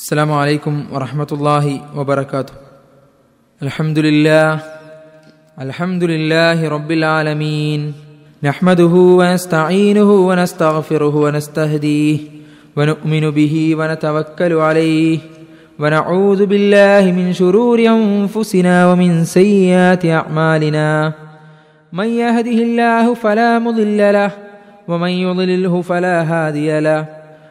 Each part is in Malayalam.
السلام عليكم ورحمة الله وبركاته. الحمد لله الحمد لله رب العالمين. نحمده ونستعينه ونستغفره ونستهديه ونؤمن به ونتوكل عليه ونعوذ بالله من شرور أنفسنا ومن سيئات أعمالنا. من يهده الله فلا مضل له ومن يضلله فلا هادي له.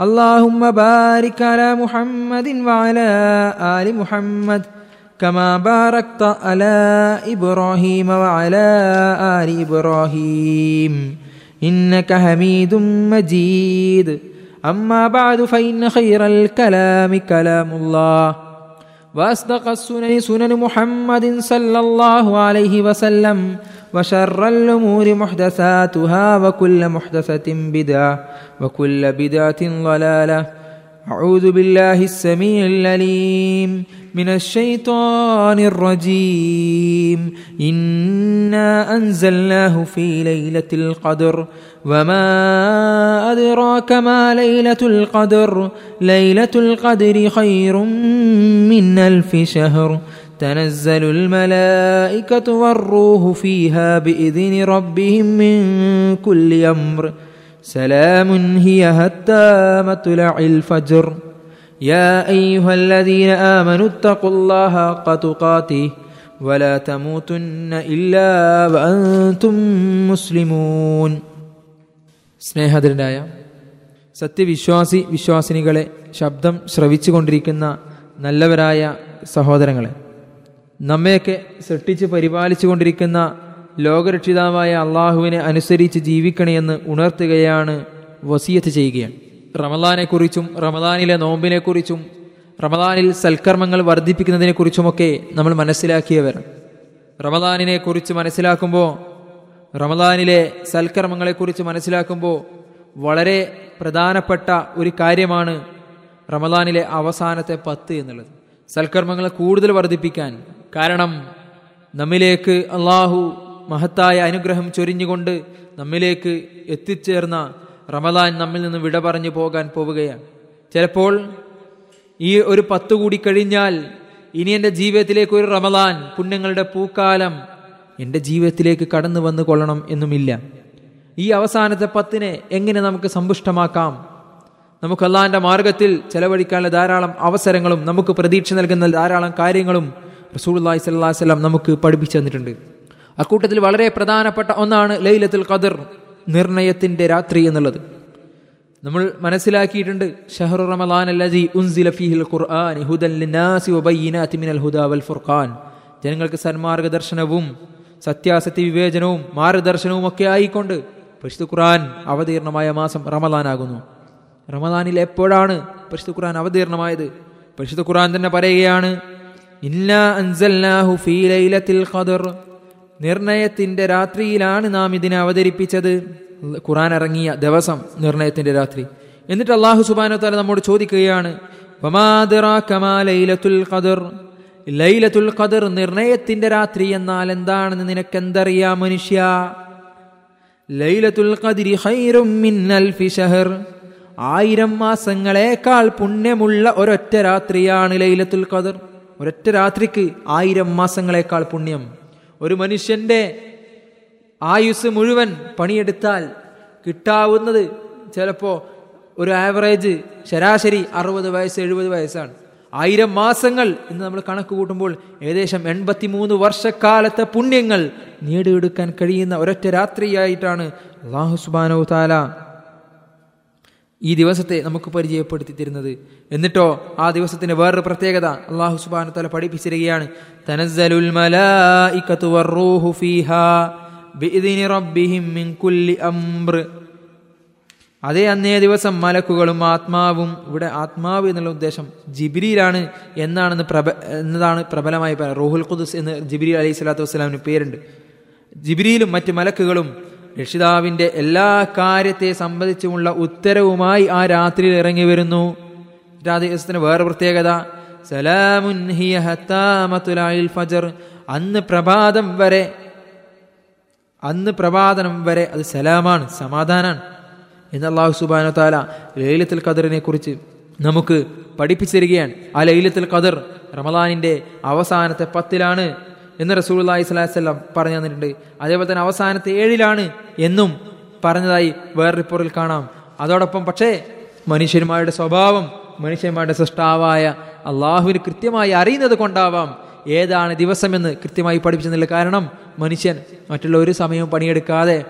اللهم بارك على محمد وعلى آل محمد كما باركت على إبراهيم وعلى آل إبراهيم. إنك حميد مجيد. أما بعد فإن خير الكلام كلام الله. وأصدق السنن سنن محمد صلى الله عليه وسلم. وشر الأمور محدثاتها وكل محدثة بدعة وكل بدعة ضلالة. أعوذ بالله السميع العليم من الشيطان الرجيم. إنا أنزلناه في ليلة القدر. وما أدراك ما ليلة القدر؟ ليلة القدر خير من ألف شهر. تنزل الملائكة والروح فيها بإذن ربهم من كل أمر سلام هي حتى مطلع الفجر يا أيها الذين آمنوا اتقوا الله حق تقاته ولا تموتن إلا وأنتم مسلمون സ്നേഹധരനായ സത്യവിശ്വാസി വിശ്വാസിനികളെ ശബ്ദം ശ്രവിച്ചുകൊണ്ടിരിക്കുന്ന നല്ലവരായ സഹോദരങ്ങളെ നമ്മയൊക്കെ സൃഷ്ടിച്ച് പരിപാലിച്ചു കൊണ്ടിരിക്കുന്ന ലോകരക്ഷിതാവായ അള്ളാഹുവിനെ അനുസരിച്ച് ജീവിക്കണമെന്ന് ഉണർത്തുകയാണ് വസീയത്ത് ചെയ്യുകയാണ്. റമദാനെക്കുറിച്ചും റമദാനിലെ നോമ്പിനെക്കുറിച്ചും റമദാനിൽ സൽക്കർമ്മങ്ങൾ വർദ്ധിപ്പിക്കുന്നതിനെക്കുറിച്ചുമൊക്കെ നമ്മൾ മനസ്സിലാക്കിയവർ റമദാനിനെ കുറിച്ച് മനസ്സിലാക്കുമ്പോൾ റമദാനിലെ സൽക്കർമ്മങ്ങളെക്കുറിച്ച് മനസ്സിലാക്കുമ്പോൾ വളരെ പ്രധാനപ്പെട്ട ഒരു കാര്യമാണ് റമദാനിലെ അവസാനത്തെ പത്ത് എന്നുള്ളത്. സൽക്കർമ്മങ്ങൾ കൂടുതൽ വർദ്ധിപ്പിക്കാൻ കാരണം നമ്മിലേക്ക് അള്ളാഹു മഹത്തായ അനുഗ്രഹം ചൊരിഞ്ഞുകൊണ്ട് നമ്മിലേക്ക് എത്തിച്ചേർന്ന റമദാൻ നമ്മിൽ നിന്ന് വിട പറഞ്ഞു പോകാൻ പോവുകയാണ്. ചിലപ്പോൾ ഈ ഒരു പത്ത് കൂടി കഴിഞ്ഞാൽ ഇനി എന്റെ ജീവിതത്തിലേക്ക് ഒരു റമദാൻ പുണ്യങ്ങളുടെ പൂക്കാലം എന്റെ ജീവിതത്തിലേക്ക് കടന്നു വന്നു കൊള്ളണം എന്നുമില്ല. ഈ അവസാനത്തെ പത്തിനെ എങ്ങനെ നമുക്ക് സമ്പുഷ്ടമാക്കാം? നമുക്ക് അള്ളാഹിന്റെ മാർഗത്തിൽ ചെലവഴിക്കാനുള്ള ധാരാളം അവസരങ്ങളും നമുക്ക് പ്രതീക്ഷ നൽകുന്ന ധാരാളം കാര്യങ്ങളും റസൂൽല്ലാഹി സ്വല്ലാ വസ്ലാം നമുക്ക് പഠിപ്പിച്ചു തന്നിട്ടുണ്ട്. അക്കൂട്ടത്തിൽ വളരെ പ്രധാനപ്പെട്ട ഒന്നാണ് ലൈലത്തുൽ ഖദർ നിർണയത്തിന്റെ രാത്രി എന്നുള്ളത്. നമ്മൾ മനസ്സിലാക്കിയിട്ടുണ്ട് ഷഹറു റമദാൻ അല്ലജി ഉൻസില ഫീഹിൽ ഖുർആൻ ഹുദൻ ലിന്നാസി വബയ്യിനാതി മിനൽ ഹുദാ വൽ ഫുർഖാൻ. ജനങ്ങൾക്ക് സന്മാർഗദർശനവും സത്യാസത്യ വിവേചനവും മാർഗദർശനവും ഒക്കെ ആയിക്കൊണ്ട് പരിശുദ്ധ ഖുർആൻ അവതീർണമായ മാസം റമദാനാകുന്നു റമദാനിൽ എപ്പോഴാണ് പരിശുദ്ധ ഖുർആൻ അവതീർണമായത്? പരിശുദ്ധ ഖുർആൻ തന്നെ പറയുകയാണ് നിർണയത്തിന്റെ രാത്രിയിലാണ് നാം ഇതിനെ അവതരിപ്പിച്ചത്. ഖുറാൻ ഇറങ്ങിയ ദിവസം നിർണയത്തിന്റെ രാത്രി. എന്നിട്ട് അള്ളാഹു സുബാനോ താല നമ്മോട് ചോദിക്കുകയാണ് ലൈലത്തുൽ ഖദർ? നിർണയത്തിന്റെ രാത്രി എന്നാൽ എന്താണെന്ന് നിനക്കെന്തറിയാം മനുഷ്യ? ലൈലത്തുൽ ഖദരി ഖൈറും അൽഫി ഷഹർ. ആയിരം മാസങ്ങളേക്കാൾ പുണ്യമുള്ള ഒരൊറ്റ രാത്രിയാണ് ലൈലത്തുൽ ഖദർ. ഒരൊറ്റ രാത്രിക്ക് ആയിരം മാസങ്ങളെക്കാൾ പുണ്യം. ഒരു മനുഷ്യന്റെ ആയുസ് മുഴുവൻ പണിയെടുത്താൽ കിട്ടാവുന്നത് ചിലപ്പോൾ ഒരു ആവറേജ് ശരാശരി അറുപത് വയസ്സ് എഴുപത് വയസ്സാണ്. ആയിരം മാസങ്ങൾ എന്ന് നമ്മൾ കണക്ക് കൂട്ടുമ്പോൾ ഏകദേശം എൺപത്തിമൂന്ന് വർഷക്കാലത്തെ പുണ്യങ്ങൾ നേടിയെടുക്കാൻ കഴിയുന്ന ഒരൊറ്റ രാത്രിയായിട്ടാണ് അള്ളാഹു സുബാനോ താല ഈ ദിവസത്തെ നമുക്ക് പരിചയപ്പെടുത്തി തരുന്നത്. എന്നിട്ടോ ആ ദിവസത്തിന് വേറൊരു പ്രത്യേകത അള്ളാഹു സുബാന തല പഠിപ്പിച്ചിരിക്കുകയാണ്. മലായികത്തു വറൂഹു ഫീഹാ റബ്ബിഹിം മിൻ കുല്ലി അംർ അതേ അന്നേ ദിവസം മലക്കുകളും ആത്മാവും ഇവിടെ ആത്മാവ് എന്നുള്ള ഉദ്ദേശം ജിബിരിയിലാണ് എന്നാണെന്ന് പ്രബ എന്നതാണ് പ്രബലമായി പറയുന്നത്. റോഹുൽ ഖുദുസ് എന്ന് ജിബിരി അലൈഹി സ്വലാത്തു വസ്സലാമിന് പേരുണ്ട്. ജിബിരിയിലും മറ്റ് മലക്കുകളും രക്ഷിതാവിന്റെ എല്ലാ കാര്യത്തെ സംബന്ധിച്ചുമുള്ള ഉത്തരവുമായി ആ രാത്രിയിൽ ഇറങ്ങി വരുന്നു. ദിവസത്തിന് വേറെ പ്രത്യേകത. സലാമുൻ ഹിയ ഹത്താ ഫജർ. അന്ന് പ്രഭാതം വരെ അന്ന് പ്രഭാതനം വരെ അത് സലാമാണ് സമാധാനാണ്. എന്ന് അള്ളാഹു സുബാനു താല ലൈലത്തുൽ ഖദറിനെ കുറിച്ച് നമുക്ക് പഠിപ്പിച്ചു ആ ലൈലത്തുൽ ഖദർ റമദാനിന്റെ അവസാനത്തെ പത്തിലാണ് എന്ന് റസൂൽ അള്ളാഹി സ്വലാസ്ല്ലാം പറഞ്ഞു തന്നിട്ടുണ്ട്. അതേപോലെ തന്നെ അവസാനത്തെ ഏഴിലാണ് എന്നും പറഞ്ഞതായി വേറെ റിപ്പോർട്ടിൽ കാണാം. അതോടൊപ്പം പക്ഷേ മനുഷ്യന്മാരുടെ സ്വഭാവം മനുഷ്യന്മാരുടെ സൃഷ്ടാവായ അള്ളാഹുവിന് കൃത്യമായി അറിയുന്നത് കൊണ്ടാവാം ഏതാണ് ദിവസമെന്ന് കൃത്യമായി പഠിപ്പിച്ചെന്നില്ല കാരണം മനുഷ്യൻ മറ്റുള്ള ഒരു സമയവും പണിയെടുക്കാതെ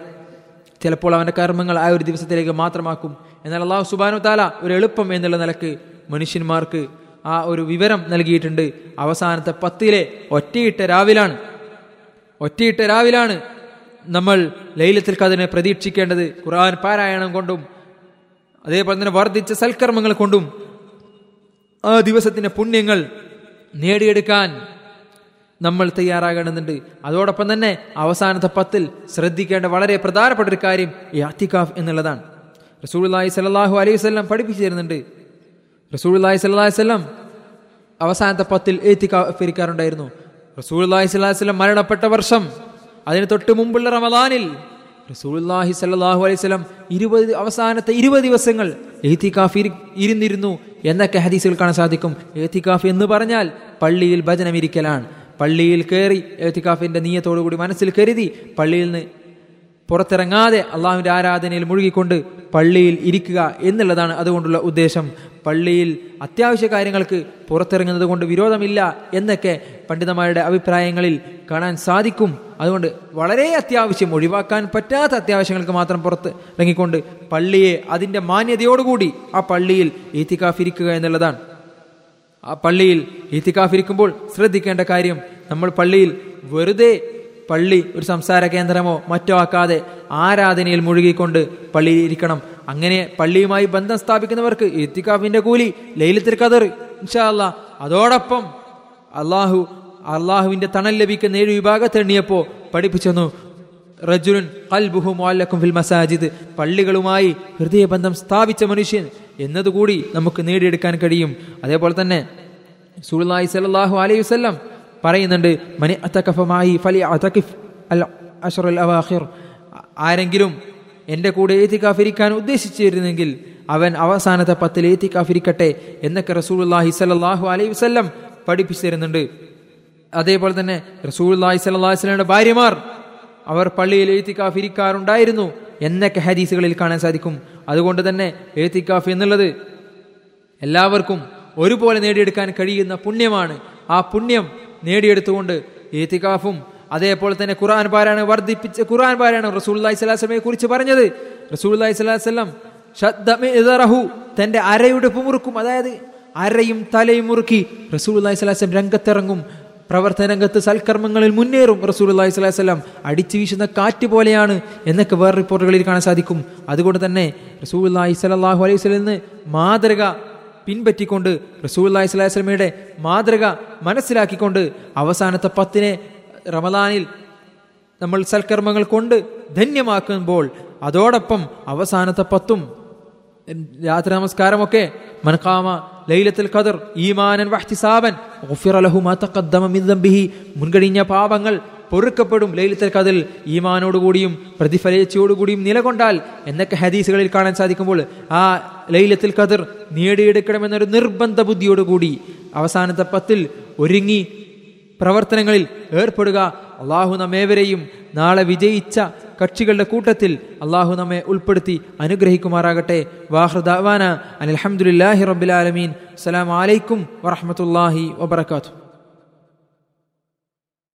ചിലപ്പോൾ അവന്റെ കർമ്മങ്ങൾ ആ ഒരു ദിവസത്തിലേക്ക് മാത്രമാക്കും. എന്നാൽ അള്ളാഹു സുബാനു താല ഒരു എളുപ്പം എന്നുള്ള നിലയ്ക്ക് മനുഷ്യന്മാർക്ക് ആ ഒരു വിവരം നൽകിയിട്ടുണ്ട്. അവസാനത്തെ പത്തിലെ ഒറ്റയിട്ട രാവിലാണ്. ഒറ്റയിട്ട രാവിലാണ് നമ്മൾ ലൈലത്തിൽ കതിനെ പ്രതീക്ഷിക്കേണ്ടത്. ഖുർആൻ പാരായണം കൊണ്ടും അതേപോലെ തന്നെ വർദ്ധിച്ച സൽക്കർമ്മങ്ങൾ കൊണ്ടും ആ ദിവസത്തിന്റെ പുണ്യങ്ങൾ നേടിയെടുക്കാൻ നമ്മൾ തയ്യാറാകേണ്ടതുണ്ട് അതോടൊപ്പം തന്നെ അവസാനത്തെ പത്തിൽ ശ്രദ്ധിക്കേണ്ട വളരെ പ്രധാനപ്പെട്ട ഒരു കാര്യം ഈ അത്തിക്കാഫ് എന്നുള്ളതാണ്. റസൂള്ളി സലാഹു അലൈഹി വല്ലം പഠിപ്പിച്ചു തരുന്നുണ്ട്. റസൂള്ളി സല്ലാഹി വല്ലം അവസാനത്തെ പത്തിൽ ഏത്തിക്കാഫിരിക്കാറുണ്ടായിരുന്നു റസൂള്ളി സ്വലാഹി വല്ലം മരണപ്പെട്ട വർഷം അതിന് തൊട്ട് മുമ്പുള്ള റമദാനിൽ റസൂലുള്ളാഹി സല്ലാഹു അലൈഹി വസല്ലം ഇരുപത് അവസാനത്തെ ഇരുപത് ദിവസങ്ങൾ ഏത്തിക്കാഫ് ഇരുന്നിരുന്നു എന്നൊക്കെ ഹദീസുകൾ കാണാൻ സാധിക്കും. ഏത്തിക്കാഫ് എന്ന് പറഞ്ഞാൽ പള്ളിയിൽ ഭജനം ഇരിക്കലാണ്. പള്ളിയിൽ കയറി ഏത്തിക്കാഫിന്റെ നീയത്തോടുകൂടി മനസ്സിൽ കരുതി പള്ളിയിൽ നിന്ന് പുറത്തിറങ്ങാതെ അള്ളാഹുവിന്റെ ആരാധനയിൽ മുഴുകിക്കൊണ്ട് പള്ളിയിൽ ഇരിക്കുക എന്നുള്ളതാണ് അതുകൊണ്ടുള്ള ഉദ്ദേശം. പള്ളിയിൽ അത്യാവശ്യ കാര്യങ്ങൾക്ക് പുറത്തിറങ്ങുന്നത് കൊണ്ട് വിരോധമില്ല എന്നൊക്കെ പണ്ഡിതന്മാരുടെ അഭിപ്രായങ്ങളിൽ കാണാൻ സാധിക്കും. അതുകൊണ്ട് വളരെ അത്യാവശ്യം ഒഴിവാക്കാൻ പറ്റാത്ത അത്യാവശ്യങ്ങൾക്ക് മാത്രം പുറത്ത് ഇറങ്ങിക്കൊണ്ട് പള്ളിയെ അതിന്റെ മാന്യതയോടുകൂടി ആ പള്ളിയിൽ ഈത്തിക്കാഫിരിക്കുക എന്നുള്ളതാണ്. ആ പള്ളിയിൽ ഈത്തിക്കാഫിരിക്കുമ്പോൾ ശ്രദ്ധിക്കേണ്ട കാര്യം നമ്മൾ പള്ളിയിൽ വെറുതെ പള്ളി ഒരു സംസാര കേന്ദ്രമോ മറ്റോ ആക്കാതെ ആരാധനയിൽ മുഴുകിക്കൊണ്ട് പള്ളിയിൽ ഇരിക്കണം. അങ്ങനെ പള്ളിയുമായി ബന്ധം സ്ഥാപിക്കുന്നവർക്ക് ഇത്തിക്കാഫിന്റെ കൂലി ലൈലത്തിൽ കതർ ഇൻഷാല്ല അതോടൊപ്പം അള്ളാഹു അള്ളാഹുവിന്റെ തണൽ ലഭിക്കുന്ന ഏഴ് വിഭാഗത്തെ എണ്ണിയപ്പോ പഠിപ്പിച്ചെന്നു. റജുലുൻ ഫിൽ മസാജിദ്. പള്ളികളുമായി ഹൃദയബന്ധം സ്ഥാപിച്ച മനുഷ്യൻ എന്നതുകൂടി നമുക്ക് നേടിയെടുക്കാൻ കഴിയും. അതേപോലെ തന്നെ സുലുല്ലാഹി സല്ലല്ലാഹു അലൈഹി വസല്ലം പറയുന്നുണ്ട് മനി അത്തക്കഫമായി ഫലി അതകിഫ് അൽ അഷറുൽ അവാഖിർ. ആരെങ്കിലും എന്റെ കൂടെ ഏത്തിക്കാഫിരിക്കാൻ ഉദ്ദേശിച്ചിരുന്നെങ്കിൽ അവൻ അവസാനത്തെ പത്തിൽ ഏത്തിക്കാഫിരിക്കട്ടെ എന്നൊക്കെ റസൂലുല്ലാഹി സലാഹു അലൈഹി വസ്ല്ലം പഠിപ്പിച്ചിരുന്നുണ്ട്. അതേപോലെ തന്നെ റസൂലുല്ലാഹി സല്ലല്ലാഹു അലൈഹി വസല്ലമയുടെ ഭാര്യമാർ അവർ പള്ളിയിൽ ഏത്തിക്കാഫിരിക്കാറുണ്ടായിരുന്നു എന്നൊക്കെ ഹദീസുകളിൽ കാണാൻ സാധിക്കും. അതുകൊണ്ട് തന്നെ ഏത്തിക്കാഫ് എന്നുള്ളത് എല്ലാവർക്കും ഒരുപോലെ നേടിയെടുക്കാൻ കഴിയുന്ന പുണ്യമാണ്. ആ പുണ്യം നേടിയെടുത്തുകൊണ്ട് ഏത്തികാഫും അതേപോലെ തന്നെ ഖുർആൻ പാരായണം വർദ്ധിപ്പിച്ച് ഖുർആൻ പാരായണം അലൈഹി സ്വലാസ്ലമയെ കുറിച്ച് പറഞ്ഞത്. റസൂല്ലി സ്വലാസ്ലം ഷദ്ദറഹു തന്റെ അരയുടെ മുറുക്കും അതായത് അരയും തലയും മുറുക്കി റസൂല്ലി സ്വലാസ്ലം രംഗത്തിറങ്ങും. പ്രവർത്തന രംഗത്ത് സൽക്കർമ്മങ്ങളിൽ മുന്നേറും റസൂൽ അള്ളഹി സ്വലാഹി സ്വലാം. അടിച്ചു വീശുന്ന കാറ്റ് പോലെയാണ് എന്നൊക്കെ വേറെ റിപ്പോർട്ടുകളിൽ കാണാൻ സാധിക്കും. അതുകൊണ്ട് തന്നെ റസൂൽ അള്ളഹി സ്വലാഹു അലൈഹി സ്വലിന്ന് മാതൃക പിൻപറ്റിക്കൊണ്ട് സ്വലാഹി സ്വലമയുടെ മാതൃക മനസ്സിലാക്കിക്കൊണ്ട് അവസാനത്തെ പത്തിനെ റമദാനിൽ നമ്മൾ സൽക്കർമ്മങ്ങൾ കൊണ്ട് ധന്യമാക്കുമ്പോൾ അതോടൊപ്പം അവസാനത്തെ പത്തും രാത്രി നമസ്കാരമൊക്കെ മൻകാമ ലൈലത്തിൽ ഖദർ ഈമാനൻ വഹ്തിസാബൻ മുൻകഴിഞ്ഞ പാപങ്ങൾ പൊറുക്കപ്പെടും ലൈലത്തൽ കതിൽ ഈമാനോടുകൂടിയും പ്രതിഫലേച്ചയോടുകൂടിയും നിലകൊണ്ടാൽ എന്നൊക്കെ ഹദീസുകളിൽ കാണാൻ സാധിക്കുമ്പോൾ ആ ലൈലത്തിൽ കതിർ നേടിയെടുക്കണമെന്നൊരു നിർബന്ധ ബുദ്ധിയോടുകൂടി അവസാനത്തെ പത്തിൽ ഒരുങ്ങി പ്രവർത്തനങ്ങളിൽ ഏർപ്പെടുക. അള്ളാഹു നമ്മേവരെയും നാളെ വിജയിച്ച കക്ഷികളുടെ കൂട്ടത്തിൽ അള്ളാഹു നമ്മെ ഉൾപ്പെടുത്തി അനുഗ്രഹിക്കുമാറാകട്ടെ. വാഹൃദാവാന അനിൽഹമുല്ലാഹി റബുലാലമീൻ അസ്സലാമലൈക്കും വറഹമത്തല്ലാഹി വബർക്കാത്തു